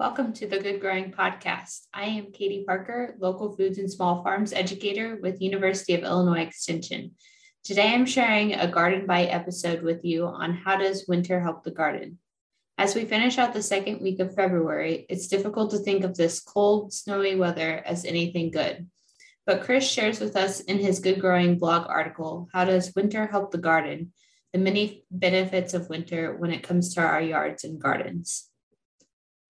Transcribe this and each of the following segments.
Welcome to the Good Growing Podcast. I am Katie Parker, local foods and small farms educator with University of Illinois Extension. Today I'm sharing a garden bite episode with you on how does winter help the garden. As we finish out the second week of February, it's difficult to think of this cold, snowy weather as anything good. But Chris shares with us in his Good Growing blog article, How Does Winter Help the Garden? The many benefits of winter when it comes to our yards and gardens.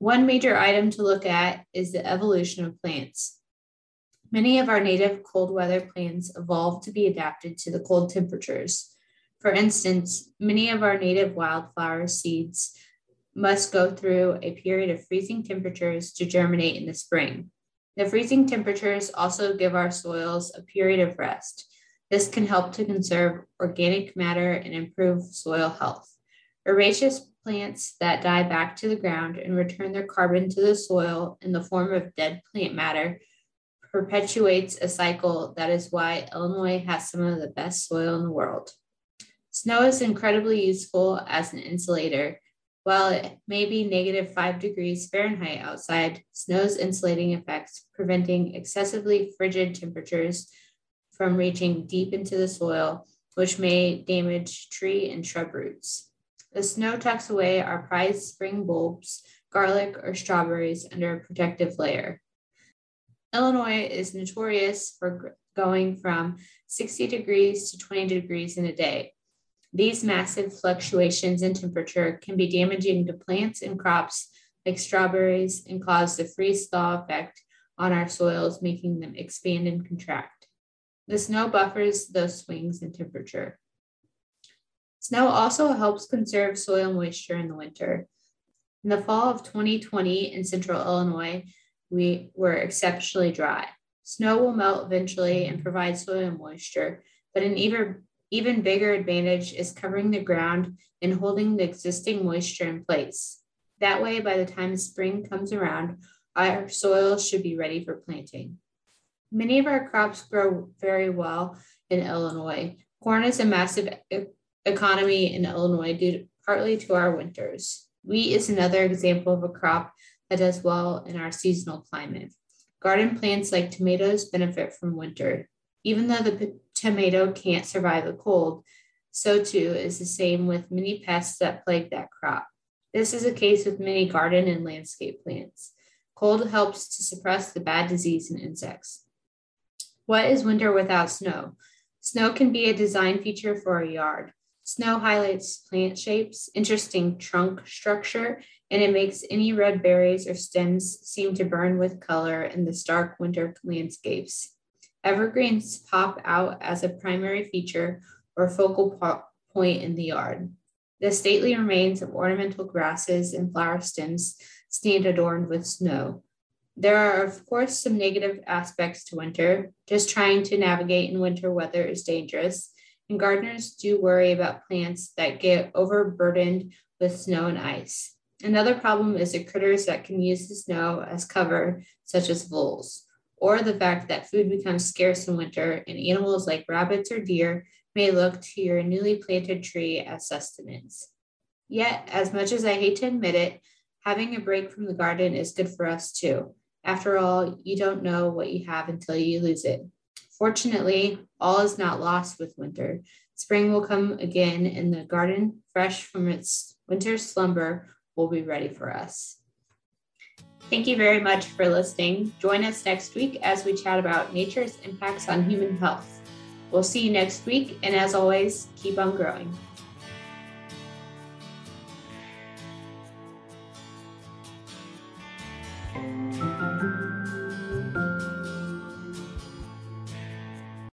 One major item to look at is the evolution of plants. Many of our native cold weather plants evolved to be adapted to the cold temperatures. For instance, many of our native wildflower seeds must go through a period of freezing temperatures to germinate in the spring. The freezing temperatures also give our soils a period of rest. This can help to conserve organic matter and improve soil health. Herbaceous plants that die back to the ground and return their carbon to the soil in the form of dead plant matter perpetuates a cycle that is why Illinois has some of the best soil in the world. Snow is incredibly useful as an insulator. While it may be negative 5 degrees Fahrenheit outside, snow's insulating effects preventing excessively frigid temperatures from reaching deep into the soil, which may damage tree and shrub roots. The snow tucks away our prized spring bulbs, garlic, or strawberries under a protective layer. Illinois is notorious for going from 60 degrees to 20 degrees in a day. These massive fluctuations in temperature can be damaging to plants and crops like strawberries and cause the freeze thaw effect on our soils, making them expand and contract. The snow buffers those swings in temperature. Snow also helps conserve soil moisture in the winter. In the fall of 2020 in central Illinois, we were exceptionally dry. Snow will melt eventually and provide soil moisture, but an even, even bigger advantage is covering the ground and holding the existing moisture in place. That way, by the time spring comes around, our soil should be ready for planting. Many of our crops grow very well in Illinois. Corn is a massive economy in Illinois due partly to our winters. Wheat is another example of a crop that does well in our seasonal climate. Garden plants like tomatoes benefit from winter. Even though the p- tomato can't survive the cold, so too is the same with many pests that plague that crop. This is a case with many garden and landscape plants. Cold helps to suppress the bad disease and insects. What is winter without snow? Snow can be a design feature for a yard. Snow highlights plant shapes, interesting trunk structure, and it makes any red berries or stems seem to burn with color in the stark winter landscapes. Evergreens pop out as a primary feature or focal po- point in the yard. The stately remains of ornamental grasses and flower stems stand adorned with snow. There are, of course, some negative aspects to winter. Just trying to navigate in winter weather is dangerous, and gardeners do worry about plants that get overburdened with snow and ice. Another problem is the critters that can use the snow as cover, such as voles, or the fact that food becomes scarce in winter and animals like rabbits or deer may look to your newly planted tree as sustenance. Yet, as much as I hate to admit it, having a break from the garden is good for us too. After all, you don't know what you have until you lose it. Fortunately, all is not lost with winter. Spring will come again, and the garden, fresh from its winter slumber, will be ready for us. Thank you very much for listening. Join us next week as we chat about nature's impacts on human health. We'll see you next week, and as always, keep on growing.